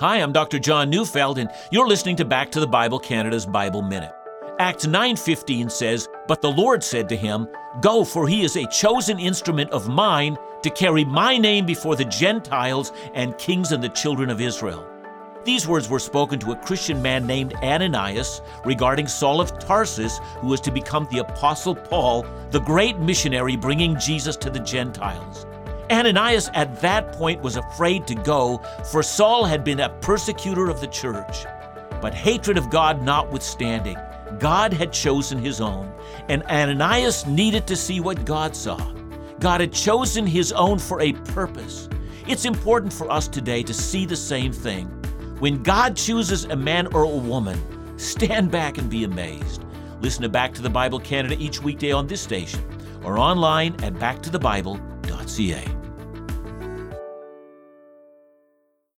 Hi, I'm Dr. John Neufeld, and you're listening to Back to the Bible Canada's Bible Minute. Acts 9:15 says, "But the Lord said to him, Go, for he is a chosen instrument of mine to carry my name before the Gentiles and kings and the children of Israel." These words were spoken to a Christian man named Ananias regarding Saul of Tarsus, who was to become the Apostle Paul, the great missionary bringing Jesus to the Gentiles. Ananias at that point was afraid to go, for Saul had been a persecutor of the church. But hatred of God notwithstanding, God had chosen his own, and Ananias needed to see what God saw. God had chosen his own for a purpose. It's important for us today to see the same thing. When God chooses a man or a woman, stand back and be amazed. Listen to Back to the Bible Canada each weekday on this station or online at backtothebible.ca.